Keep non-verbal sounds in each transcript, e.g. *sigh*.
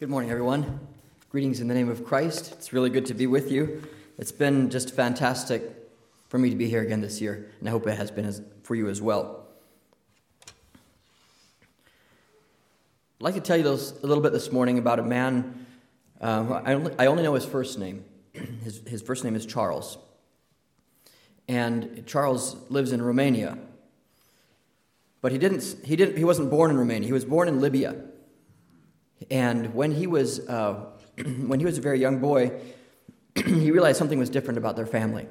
Good morning, everyone. Greetings in the name of Christ. It's really good to be with you. It's been just fantastic for me to be here again this year, and I hope it has been for you as well. I'd like to tell you a little bit this morning about a man. Um, I, only, I only know his first name. *clears throat* His, his first name is Charles. And Charles lives in Romania. But he, didn't, he, didn't, he wasn't born in Romania, he was born in Libya. And when he was, uh, *clears throat* when he was a very young boy, *clears throat* he realized something was different about their family.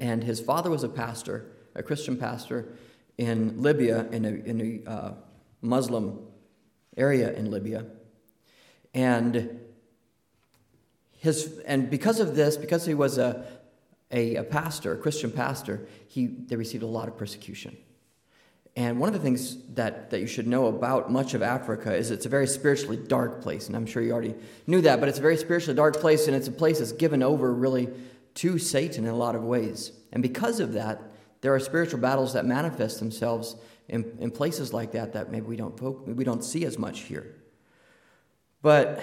And his father was a pastor, a Christian pastor in Libya, in a, in a uh, Muslim area in Libya. And, his, and because of this, because he was a, a, a pastor, a Christian pastor, he, they received a lot of persecution. And one of the things that, that you should know about much of Africa is it's a very spiritually dark place. And I'm sure you already knew that, but it's a very spiritually dark place, and it's a place that's given over really to Satan in a lot of ways. And because of that, there are spiritual battles that manifest themselves in, in places like that that maybe we don't, we don't see as much here. But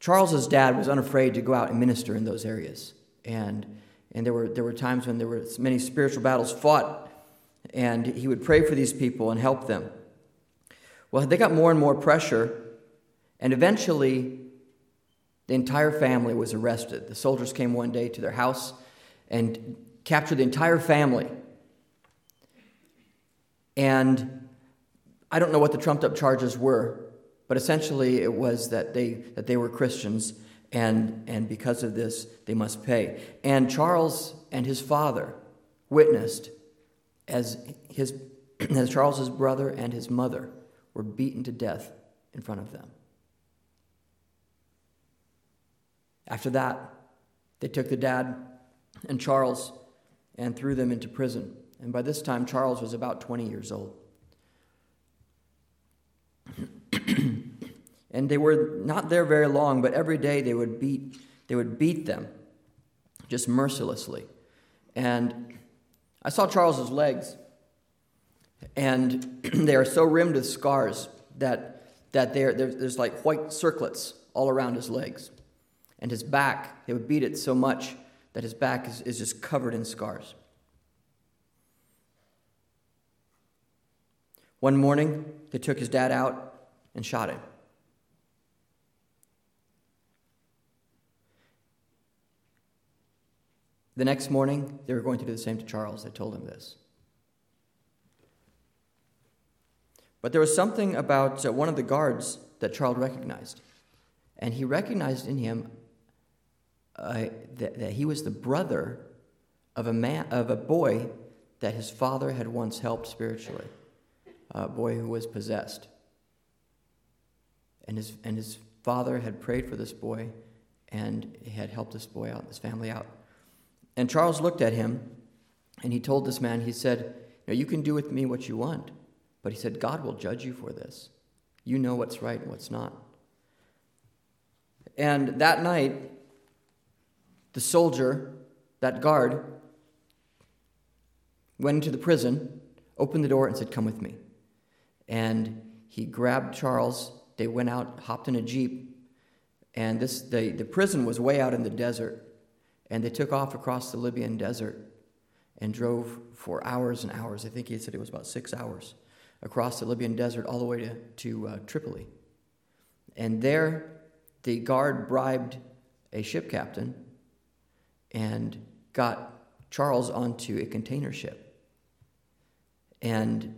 Charles's dad was unafraid to go out and minister in those areas. And, and there, were, there were times when there were many spiritual battles fought and he would pray for these people and help them. Well, they got more and more pressure, and eventually the entire family was arrested. The soldiers came one day to their house and captured the entire family. And I don't know what the trumped up charges were, but essentially it was that they, that they were Christians, and, and because of this, they must pay. And Charles and his father witnessed as, his, *clears throat* as Charles's brother and his mother were beaten to death in front of them. After that, they took the dad and Charles and threw them into prison. And by this time, Charles was about 20 years old. *clears throat* and they were not there very long, but every day they would beat, they would beat them just mercilessly. And I saw Charles's legs, and *clears throat* they are so rimmed with scars that, that there's like white circlets all around his legs. And his back, they would beat it so much that his back is, is just covered in scars. One morning, they took his dad out and shot him. The next morning, they were going to do the same to Charles. They told him this. But there was something about uh, one of the guards that Charles recognized. And he recognized in him uh, that, that he was the brother of a, man, of a boy that his father had once helped spiritually, a boy who was possessed. And his, and his father had prayed for this boy and had helped this boy out, this family out. And Charles looked at him and he told this man, he said, you, you can do with me what you want, but he said, God will judge you for this. You know what's right and what's not. And that night, the soldier, that guard, went into the prison, opened the door, and said, Come with me. And he grabbed Charles. They went out, hopped in a jeep, and this, the, the prison was way out in the desert. And they took off across the Libyan desert and drove for hours and hours. I think he said it was about six hours across the Libyan desert all the way to, to uh, Tripoli. And there, the guard bribed a ship captain and got Charles onto a container ship. And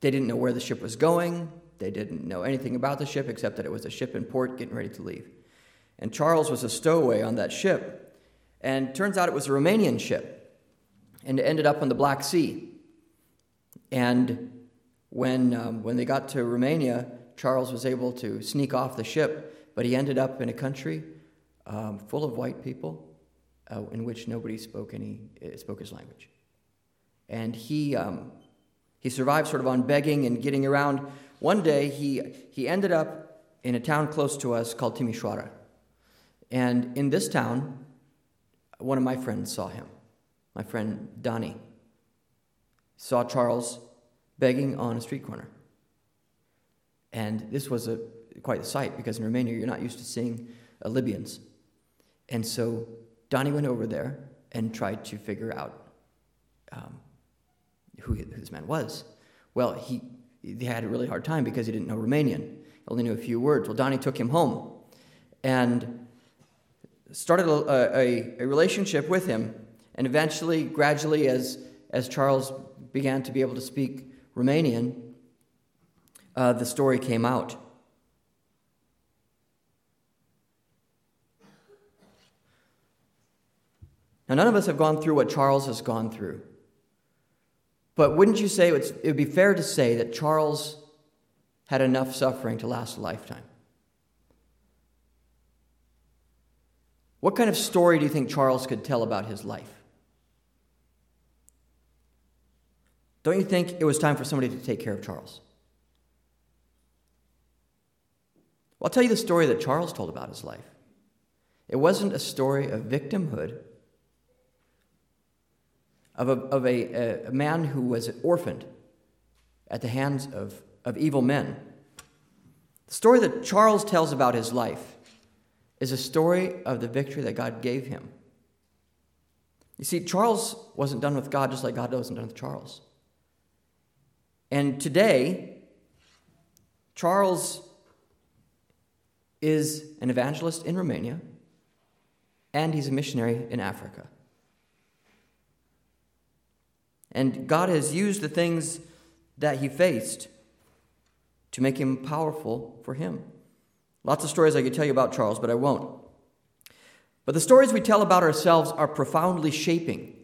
they didn't know where the ship was going. They didn't know anything about the ship except that it was a ship in port getting ready to leave. And Charles was a stowaway on that ship. And turns out it was a Romanian ship, and it ended up on the Black Sea. And when, um, when they got to Romania, Charles was able to sneak off the ship, but he ended up in a country um, full of white people uh, in which nobody spoke, any, uh, spoke his language. And he, um, he survived sort of on begging and getting around. One day, he, he ended up in a town close to us called Timișoara. And in this town, one of my friends saw him. My friend Donnie saw Charles begging on a street corner. And this was a quite a sight because in Romania you're not used to seeing uh, Libyans. And so Donnie went over there and tried to figure out um, who, who this man was. Well, he, he had a really hard time because he didn't know Romanian. Only knew a few words. Well, Donnie took him home and started a, a, a relationship with him. And eventually, gradually, as, as Charles began to be able to speak Romanian, uh, the story came out. Now, none of us have gone through what Charles has gone through. But wouldn't you say it would be fair to say that Charles had enough suffering to last a lifetime? What kind of story do you think Charles could tell about his life? Don't you think it was time for somebody to take care of Charles? Well, I'll tell you the story that Charles told about his life. It wasn't a story of victimhood, of a, of a, a man who was orphaned at the hands of, of evil men. The story that Charles tells about his life is a story of the victory that God gave him. You see, Charles wasn't done with God just like God wasn't done with Charles. And today, Charles is an evangelist in Romania, and he's a missionary in Africa. And God has used the things that he faced to make him powerful for him. Lots of stories I could tell you about Charles, but I won't. But the stories we tell about ourselves are profoundly shaping.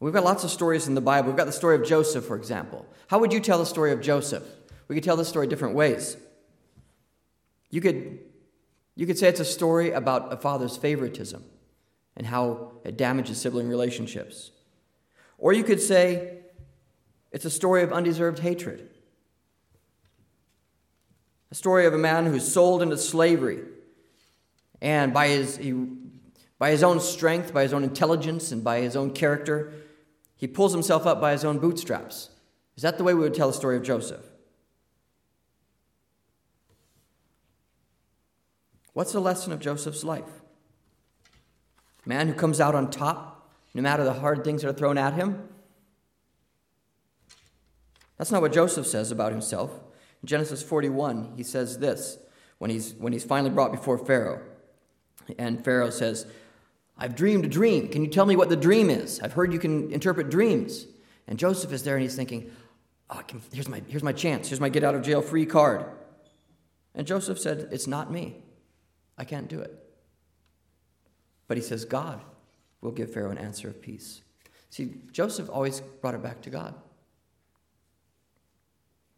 We've got lots of stories in the Bible. We've got the story of Joseph, for example. How would you tell the story of Joseph? We could tell this story different ways. You could, you could say it's a story about a father's favoritism and how it damages sibling relationships. Or you could say it's a story of undeserved hatred. A story of a man who's sold into slavery and by his, he, by his own strength, by his own intelligence, and by his own character, he pulls himself up by his own bootstraps. Is that the way we would tell the story of Joseph? What's the lesson of Joseph's life? Man who comes out on top, no matter the hard things that are thrown at him? That's not what Joseph says about himself. In Genesis 41, he says this when he's, when he's finally brought before Pharaoh. And Pharaoh says, I've dreamed a dream. Can you tell me what the dream is? I've heard you can interpret dreams. And Joseph is there and he's thinking, oh, can, here's, my, here's my chance. Here's my get out of jail free card. And Joseph said, It's not me. I can't do it. But he says, God will give Pharaoh an answer of peace. See, Joseph always brought it back to God.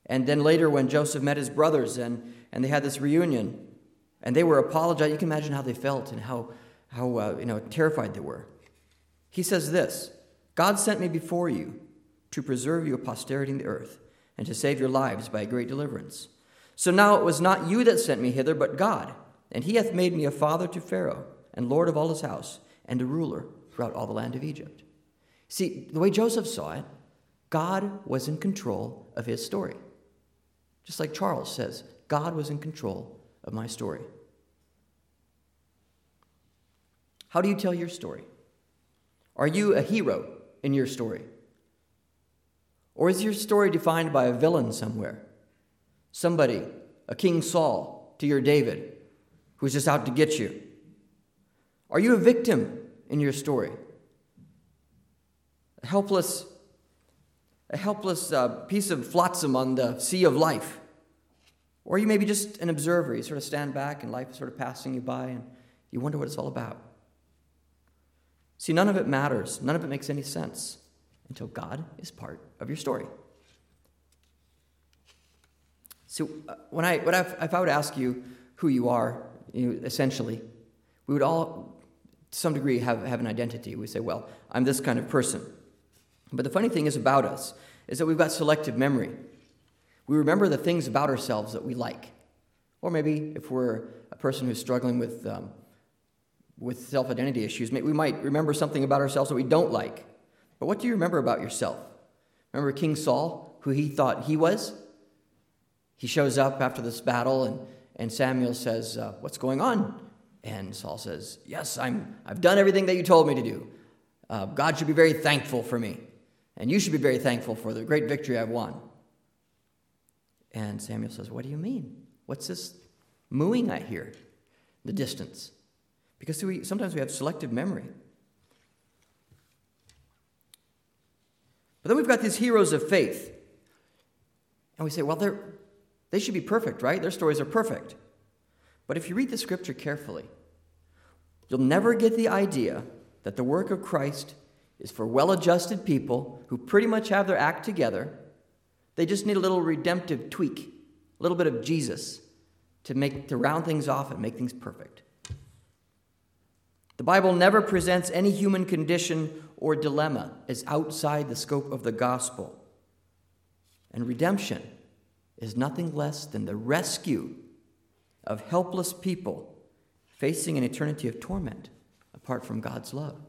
And then later, when Joseph met his brothers and, and they had this reunion, and they were apologizing, you can imagine how they felt and how, how uh, you know, terrified they were. He says this God sent me before you to preserve your posterity in the earth and to save your lives by a great deliverance. So now it was not you that sent me hither, but God. And he hath made me a father to Pharaoh, and lord of all his house, and a ruler throughout all the land of Egypt. See, the way Joseph saw it, God was in control of his story. Just like Charles says, God was in control of my story. How do you tell your story? Are you a hero in your story? Or is your story defined by a villain somewhere? Somebody, a King Saul to your David, who's just out to get you? Are you a victim in your story? A helpless, a helpless uh, piece of flotsam on the sea of life? Or you may be just an observer. You sort of stand back and life is sort of passing you by and you wonder what it's all about. See, none of it matters. None of it makes any sense until God is part of your story. So, uh, when I, when I, if I would ask you who you are, you know, essentially, we would all, to some degree, have, have an identity. We say, well, I'm this kind of person. But the funny thing is about us is that we've got selective memory. We remember the things about ourselves that we like. Or maybe if we're a person who's struggling with, um, with self identity issues, we might remember something about ourselves that we don't like. But what do you remember about yourself? Remember King Saul, who he thought he was? he shows up after this battle, and, and Samuel says, uh, What's going on? And Saul says, Yes, I'm, I've done everything that you told me to do. Uh, God should be very thankful for me, and you should be very thankful for the great victory I've won. And Samuel says, What do you mean? What's this mooing I hear? The distance. Because we, sometimes we have selective memory. But then we've got these heroes of faith. And we say, well, they're, they should be perfect, right? Their stories are perfect. But if you read the scripture carefully, you'll never get the idea that the work of Christ is for well adjusted people who pretty much have their act together. They just need a little redemptive tweak, a little bit of Jesus to make to round things off and make things perfect. The Bible never presents any human condition or dilemma as outside the scope of the gospel. And redemption is nothing less than the rescue of helpless people facing an eternity of torment apart from God's love.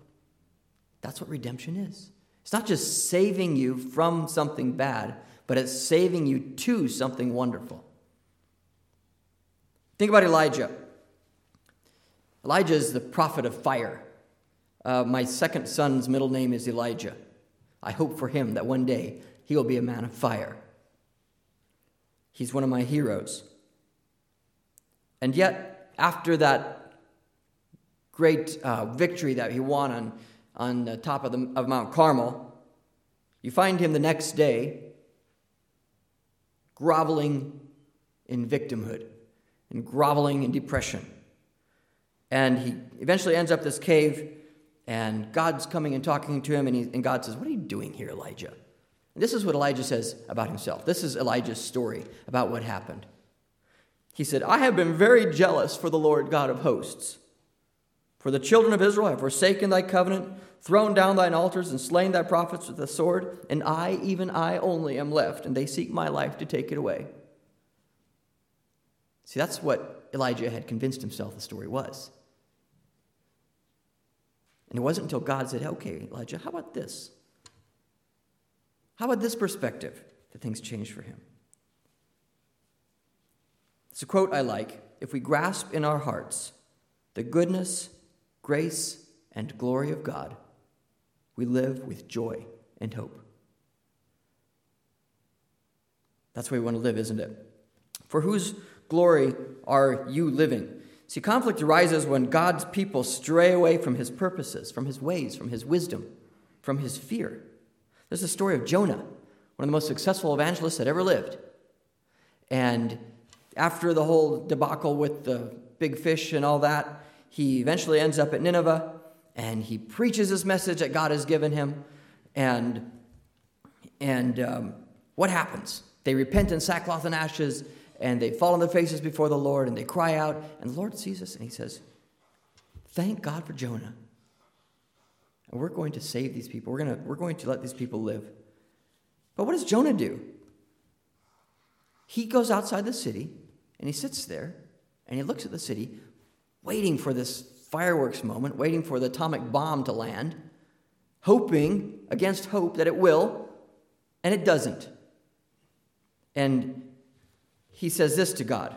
That's what redemption is. It's not just saving you from something bad, but it's saving you to something wonderful. Think about Elijah. Elijah is the prophet of fire. Uh, my second son's middle name is Elijah. I hope for him that one day he will be a man of fire. He's one of my heroes. And yet, after that great uh, victory that he won on, on the top of, the, of Mount Carmel, you find him the next day groveling in victimhood and groveling in depression. And he eventually ends up this cave, and God's coming and talking to him, and, he, and God says, What are you doing here, Elijah? And this is what Elijah says about himself. This is Elijah's story about what happened. He said, I have been very jealous for the Lord God of hosts. For the children of Israel have forsaken thy covenant, thrown down thine altars, and slain thy prophets with the sword, and I, even I only, am left, and they seek my life to take it away. See, that's what Elijah had convinced himself the story was. And it wasn't until God said, Okay, Elijah, how about this? How about this perspective that things changed for him? It's a quote I like. If we grasp in our hearts the goodness, grace, and glory of God, we live with joy and hope. That's where we want to live, isn't it? For whose glory are you living? See, conflict arises when God's people stray away from his purposes, from his ways, from his wisdom, from his fear. There's the story of Jonah, one of the most successful evangelists that ever lived. And after the whole debacle with the big fish and all that, he eventually ends up at Nineveh and he preaches this message that God has given him. And, and um, what happens? They repent in sackcloth and ashes and they fall on their faces before the Lord and they cry out. And the Lord sees us and he says, Thank God for Jonah. And we're going to save these people. We're, gonna, we're going to let these people live. But what does Jonah do? He goes outside the city and he sits there and he looks at the city, waiting for this fireworks moment, waiting for the atomic bomb to land, hoping against hope that it will, and it doesn't. And he says this to God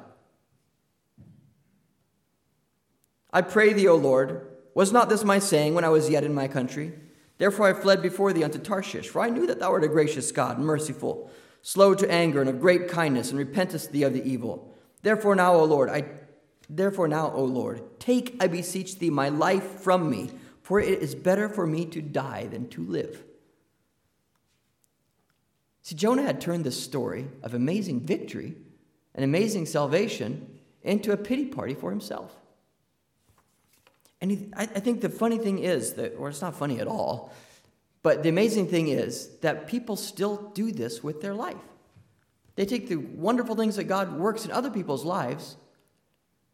I pray thee, O Lord, was not this my saying when I was yet in my country? Therefore I fled before thee unto Tarshish, for I knew that thou art a gracious God, merciful, slow to anger, and of great kindness, and repentest thee of the evil. Therefore now, O Lord, I therefore now, O Lord, take, I beseech thee, my life from me, for it is better for me to die than to live. See, Jonah had turned this story of amazing victory and amazing salvation into a pity party for himself. And he, I, I think the funny thing is that, or it's not funny at all, but the amazing thing is that people still do this with their life. They take the wonderful things that God works in other people's lives,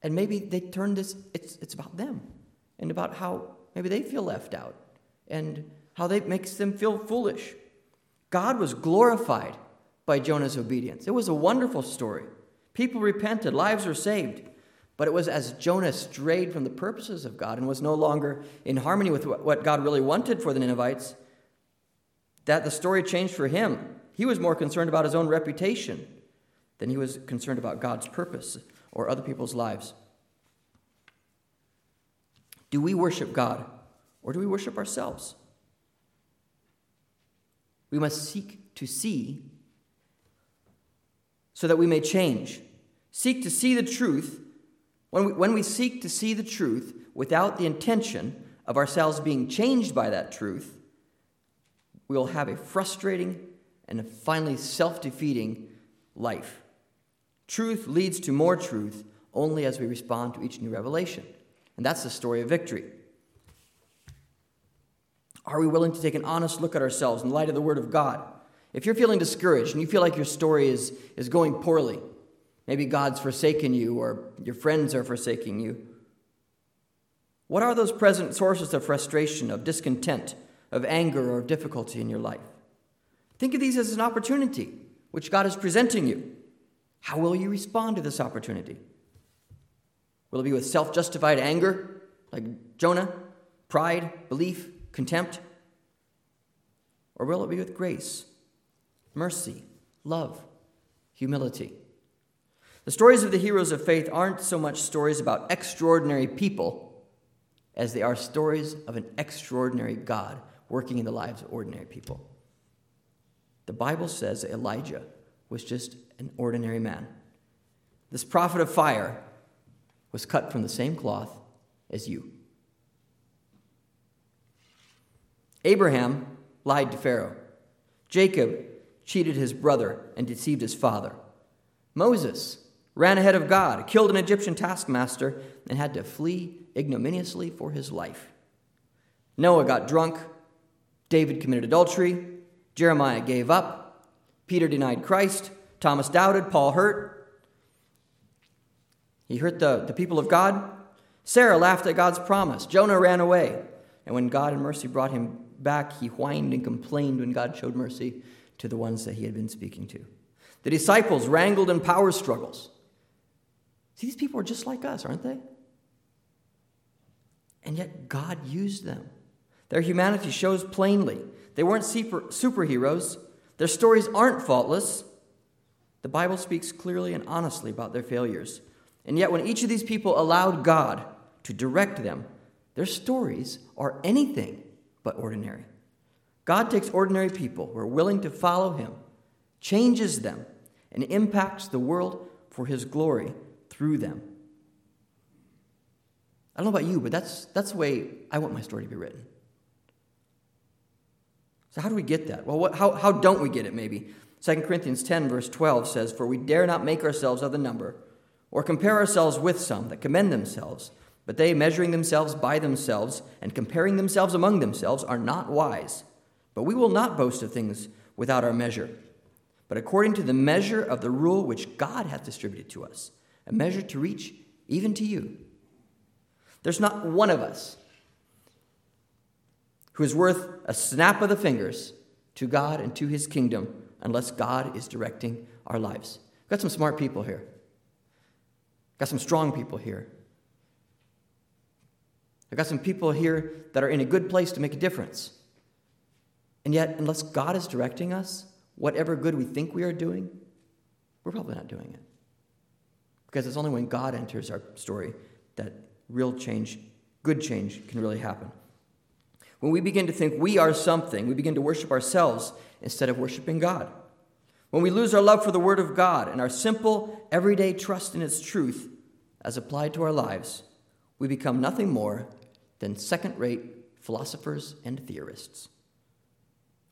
and maybe they turn this, it's, it's about them and about how maybe they feel left out and how that makes them feel foolish. God was glorified by Jonah's obedience. It was a wonderful story. People repented, lives were saved. But it was as Jonah strayed from the purposes of God and was no longer in harmony with what God really wanted for the Ninevites that the story changed for him. He was more concerned about his own reputation than he was concerned about God's purpose or other people's lives. Do we worship God or do we worship ourselves? We must seek to see so that we may change. Seek to see the truth. When we, when we seek to see the truth without the intention of ourselves being changed by that truth, we will have a frustrating and finally self defeating life. Truth leads to more truth only as we respond to each new revelation. And that's the story of victory. Are we willing to take an honest look at ourselves in light of the Word of God? If you're feeling discouraged and you feel like your story is, is going poorly, maybe God's forsaken you or your friends are forsaking you, what are those present sources of frustration, of discontent, of anger, or difficulty in your life? Think of these as an opportunity which God is presenting you. How will you respond to this opportunity? Will it be with self justified anger, like Jonah, pride, belief, contempt? Or will it be with grace, mercy, love, humility? The stories of the heroes of faith aren't so much stories about extraordinary people as they are stories of an extraordinary God working in the lives of ordinary people. The Bible says Elijah was just an ordinary man. This prophet of fire was cut from the same cloth as you. Abraham lied to Pharaoh. Jacob cheated his brother and deceived his father. Moses ran ahead of God, killed an Egyptian taskmaster, and had to flee ignominiously for his life. Noah got drunk. David committed adultery. Jeremiah gave up. Peter denied Christ. Thomas doubted. Paul hurt. He hurt the, the people of God. Sarah laughed at God's promise. Jonah ran away. And when God in mercy brought him back, he whined and complained when God showed mercy to the ones that he had been speaking to. The disciples wrangled in power struggles. See, these people are just like us, aren't they? And yet God used them. Their humanity shows plainly. They weren't super, superheroes, their stories aren't faultless. The Bible speaks clearly and honestly about their failures. And yet, when each of these people allowed God to direct them, their stories are anything but ordinary. God takes ordinary people who are willing to follow Him, changes them, and impacts the world for His glory through them. I don't know about you, but that's, that's the way I want my story to be written. So, how do we get that? Well, what, how, how don't we get it, maybe? 2 Corinthians 10, verse 12 says, For we dare not make ourselves of the number or compare ourselves with some that commend themselves. But they, measuring themselves by themselves and comparing themselves among themselves, are not wise. But we will not boast of things without our measure, but according to the measure of the rule which God hath distributed to us, a measure to reach even to you. There's not one of us who is worth a snap of the fingers to God and to his kingdom unless God is directing our lives. We've got some smart people here. Got some strong people here. I've got some people here that are in a good place to make a difference. And yet, unless God is directing us, whatever good we think we are doing, we're probably not doing it. Because it's only when God enters our story that real change, good change, can really happen. When we begin to think we are something, we begin to worship ourselves instead of worshiping God. When we lose our love for the Word of God and our simple, everyday trust in its truth, as applied to our lives, we become nothing more than second rate philosophers and theorists.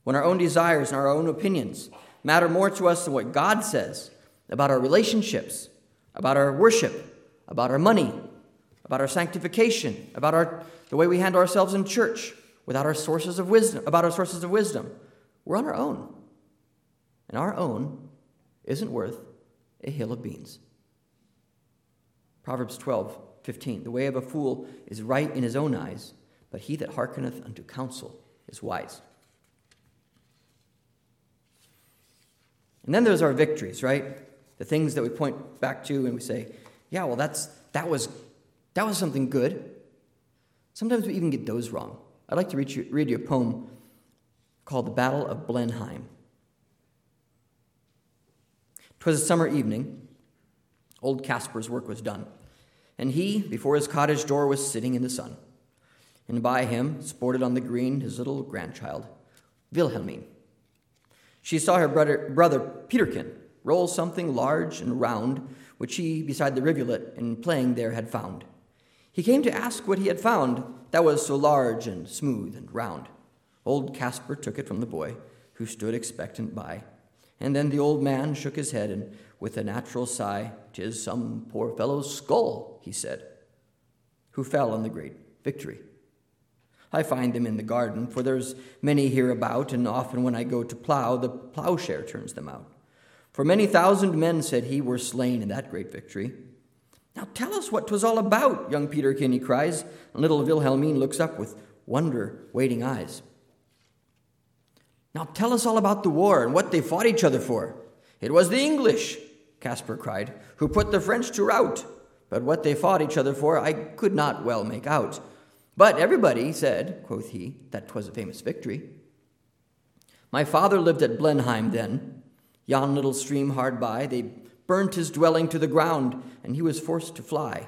When our own desires and our own opinions matter more to us than what God says about our relationships, about our worship, about our money, about our sanctification, about our, the way we handle ourselves in church, without our sources of wisdom, about our sources of wisdom, we're on our own. And our own isn't worth a hill of beans. Proverbs 12, 15. The way of a fool is right in his own eyes, but he that hearkeneth unto counsel is wise. And then there's our victories, right? The things that we point back to and we say, yeah, well, that's, that, was, that was something good. Sometimes we even get those wrong. I'd like to read you, read you a poem called The Battle of Blenheim. 'Twas a summer evening. Old Caspar's work was done, and he, before his cottage door, was sitting in the sun. And by him sported on the green his little grandchild, Wilhelmine. She saw her brother, brother Peterkin roll something large and round, which he, beside the rivulet, in playing there, had found. He came to ask what he had found that was so large and smooth and round. Old Caspar took it from the boy, who stood expectant by. And then the old man shook his head, and with a natural sigh, "'Tis some poor fellow's skull," he said, who fell in the great victory. I find them in the garden, for there's many hereabout, and often when I go to plough, the ploughshare turns them out. For many thousand men, said he, were slain in that great victory. Now tell us what 'twas all about, young Peterkin, he cries, and little Wilhelmine looks up with wonder waiting eyes. Now tell us all about the war and what they fought each other for. It was the English, Caspar cried, who put the French to rout. But what they fought each other for I could not well make out. But everybody said, quoth he, that 'twas a famous victory. My father lived at Blenheim then, yon little stream hard by. They burnt his dwelling to the ground, and he was forced to fly.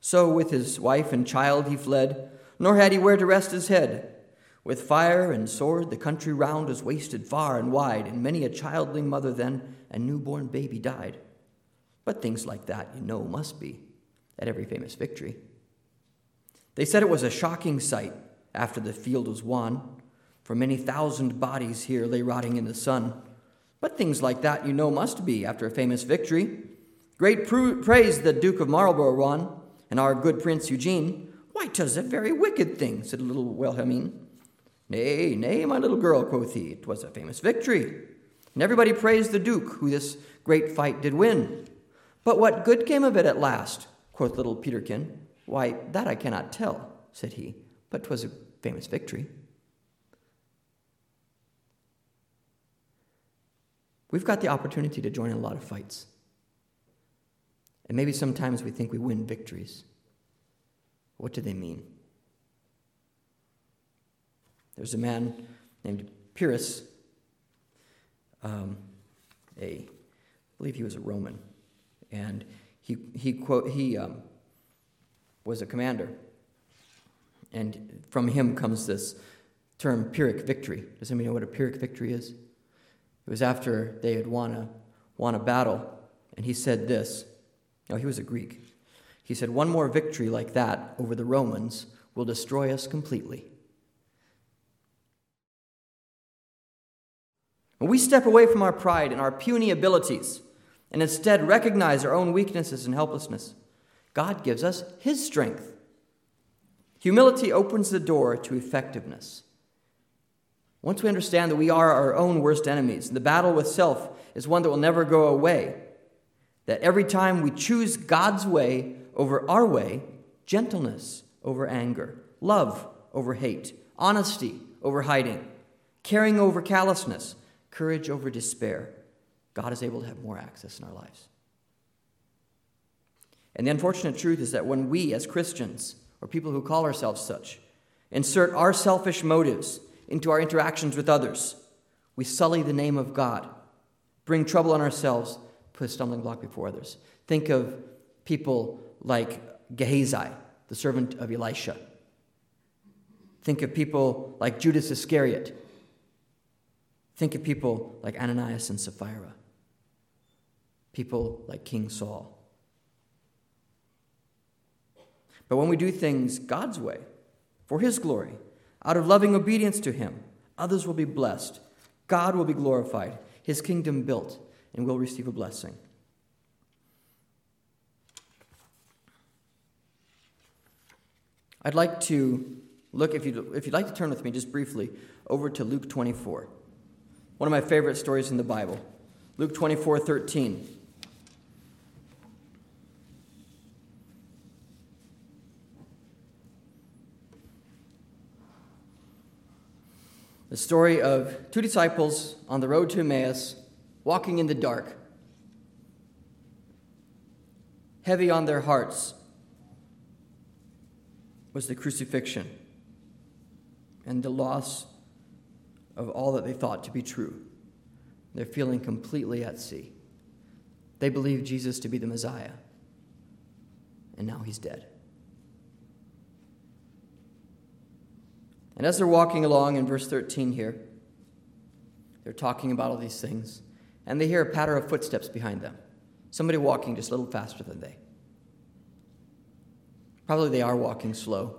So with his wife and child he fled, nor had he where to rest his head. With fire and sword, the country round was wasted far and wide, and many a childling mother then and newborn baby died. But things like that, you know, must be at every famous victory. They said it was a shocking sight after the field was won, for many thousand bodies here lay rotting in the sun. But things like that, you know, must be after a famous victory. Great praise the Duke of Marlborough won, and our good Prince Eugene. Why, 'tis a very wicked thing, said little Wilhelmine. Nay, nay, my little girl, quoth he, it was a famous victory. And everybody praised the Duke, who this great fight did win. But what good came of it at last? quoth little Peterkin. Why, that I cannot tell, said he, but 'twas a famous victory. We've got the opportunity to join in a lot of fights. And maybe sometimes we think we win victories. What do they mean? There's a man named Pyrrhus, um, a, I believe he was a Roman, and he, he, quote, he um, was a commander. And from him comes this term Pyrrhic victory. Does anybody know what a Pyrrhic victory is? It was after they had won a, won a battle, and he said this. No, he was a Greek. He said, One more victory like that over the Romans will destroy us completely. When we step away from our pride and our puny abilities and instead recognize our own weaknesses and helplessness, God gives us His strength. Humility opens the door to effectiveness. Once we understand that we are our own worst enemies, the battle with self is one that will never go away, that every time we choose God's way over our way, gentleness over anger, love over hate, honesty over hiding, caring over callousness, courage over despair, God is able to have more access in our lives. And the unfortunate truth is that when we, as Christians, or people who call ourselves such, insert our selfish motives into our interactions with others, we sully the name of God, bring trouble on ourselves, put a stumbling block before others. Think of people like Gehazi, the servant of Elisha. Think of people like Judas Iscariot, Think of people like Ananias and Sapphira, people like King Saul. But when we do things God's way, for His glory, out of loving obedience to Him, others will be blessed, God will be glorified, His kingdom built, and we'll receive a blessing. I'd like to look, if you'd, if you'd like to turn with me just briefly, over to Luke 24 one of my favorite stories in the Bible. Luke 24 13. The story of two disciples on the road to Emmaus walking in the dark, heavy on their hearts was the crucifixion and the loss of all that they thought to be true. They're feeling completely at sea. They believed Jesus to be the Messiah. And now he's dead. And as they're walking along in verse 13 here, they're talking about all these things, and they hear a patter of footsteps behind them. Somebody walking just a little faster than they. Probably they are walking slow.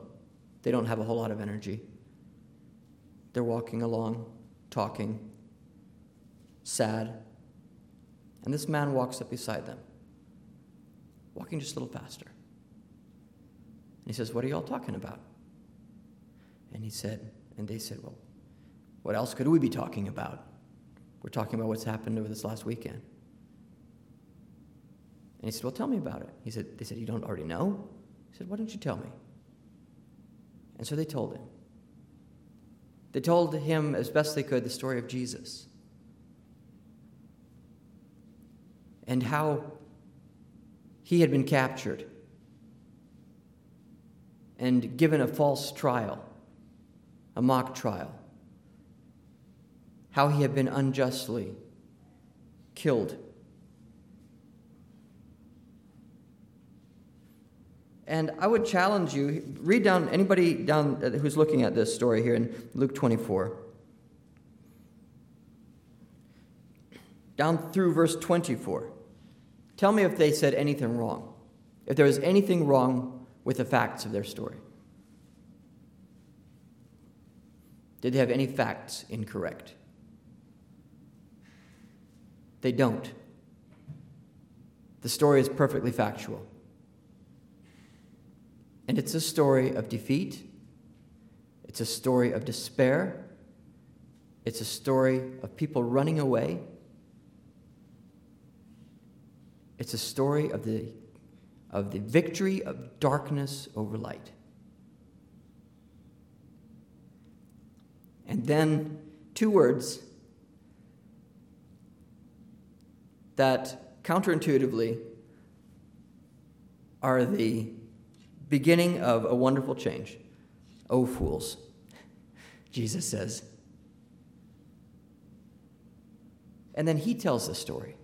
They don't have a whole lot of energy. They're walking along, talking, sad. And this man walks up beside them, walking just a little faster. And he says, What are y'all talking about? And he said, and they said, Well, what else could we be talking about? We're talking about what's happened over this last weekend. And he said, Well, tell me about it. He said, They said, You don't already know? He said, Why don't you tell me? And so they told him. They told him as best they could the story of Jesus and how he had been captured and given a false trial, a mock trial, how he had been unjustly killed And I would challenge you, read down, anybody down who's looking at this story here in Luke 24. Down through verse 24. Tell me if they said anything wrong, if there was anything wrong with the facts of their story. Did they have any facts incorrect? They don't. The story is perfectly factual. And it's a story of defeat, it's a story of despair, it's a story of people running away. It's a story of the, of the victory of darkness over light. And then two words that counterintuitively are the beginning of a wonderful change. Oh, fools, Jesus says. And then he tells the story.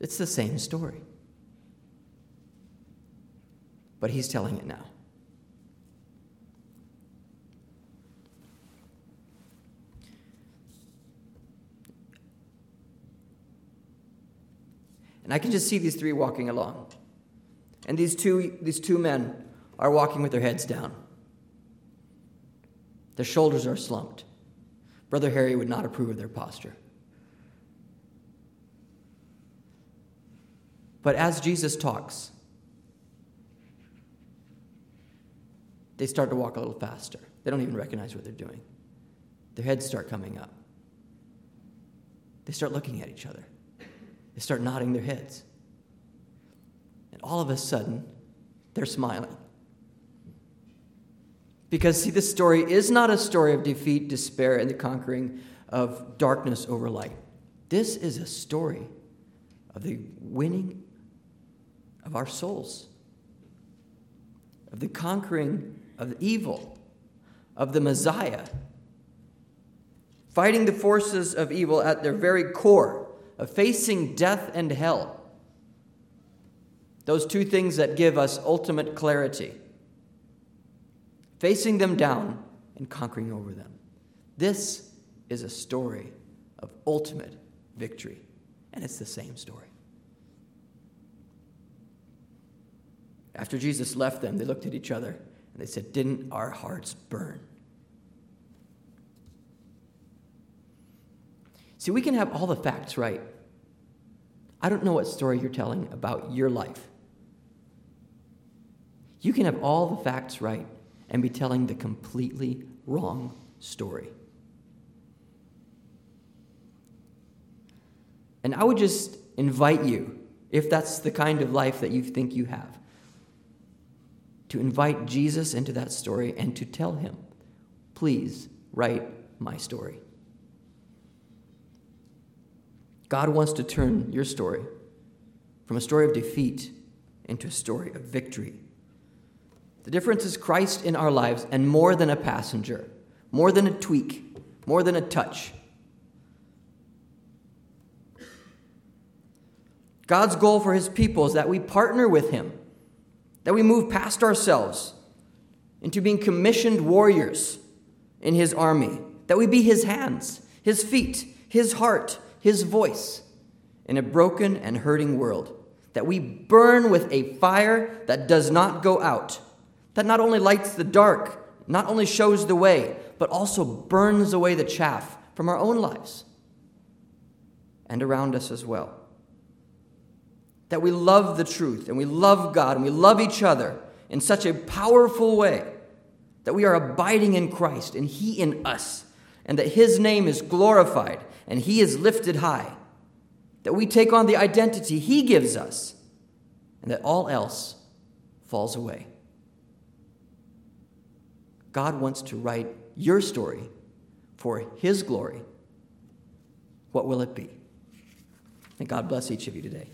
It's the same story. But he's telling it now. And I can just see these three walking along. And these two, these two men are walking with their heads down. Their shoulders are slumped. Brother Harry would not approve of their posture. But as Jesus talks, they start to walk a little faster. They don't even recognize what they're doing. Their heads start coming up. They start looking at each other. They start nodding their heads. And all of a sudden, they're smiling. Because, see, this story is not a story of defeat, despair, and the conquering of darkness over light. This is a story of the winning of our souls, of the conquering of evil, of the Messiah, fighting the forces of evil at their very core, of facing death and hell those two things that give us ultimate clarity. Facing them down and conquering over them. This is a story of ultimate victory, and it's the same story. After Jesus left them, they looked at each other and they said, Didn't our hearts burn? See, we can have all the facts right. I don't know what story you're telling about your life. You can have all the facts right and be telling the completely wrong story. And I would just invite you, if that's the kind of life that you think you have, to invite Jesus into that story and to tell him, please write my story. God wants to turn your story from a story of defeat into a story of victory the difference is Christ in our lives and more than a passenger, more than a tweak, more than a touch. God's goal for his people is that we partner with him, that we move past ourselves into being commissioned warriors in his army, that we be his hands, his feet, his heart, his voice in a broken and hurting world, that we burn with a fire that does not go out, that not only lights the dark, not only shows the way, but also burns away the chaff from our own lives and around us as well. That we love the truth and we love God and we love each other in such a powerful way that we are abiding in Christ and He in us, and that His name is glorified and He is lifted high. That we take on the identity He gives us, and that all else falls away. God wants to write your story for His glory. What will it be? And God bless each of you today.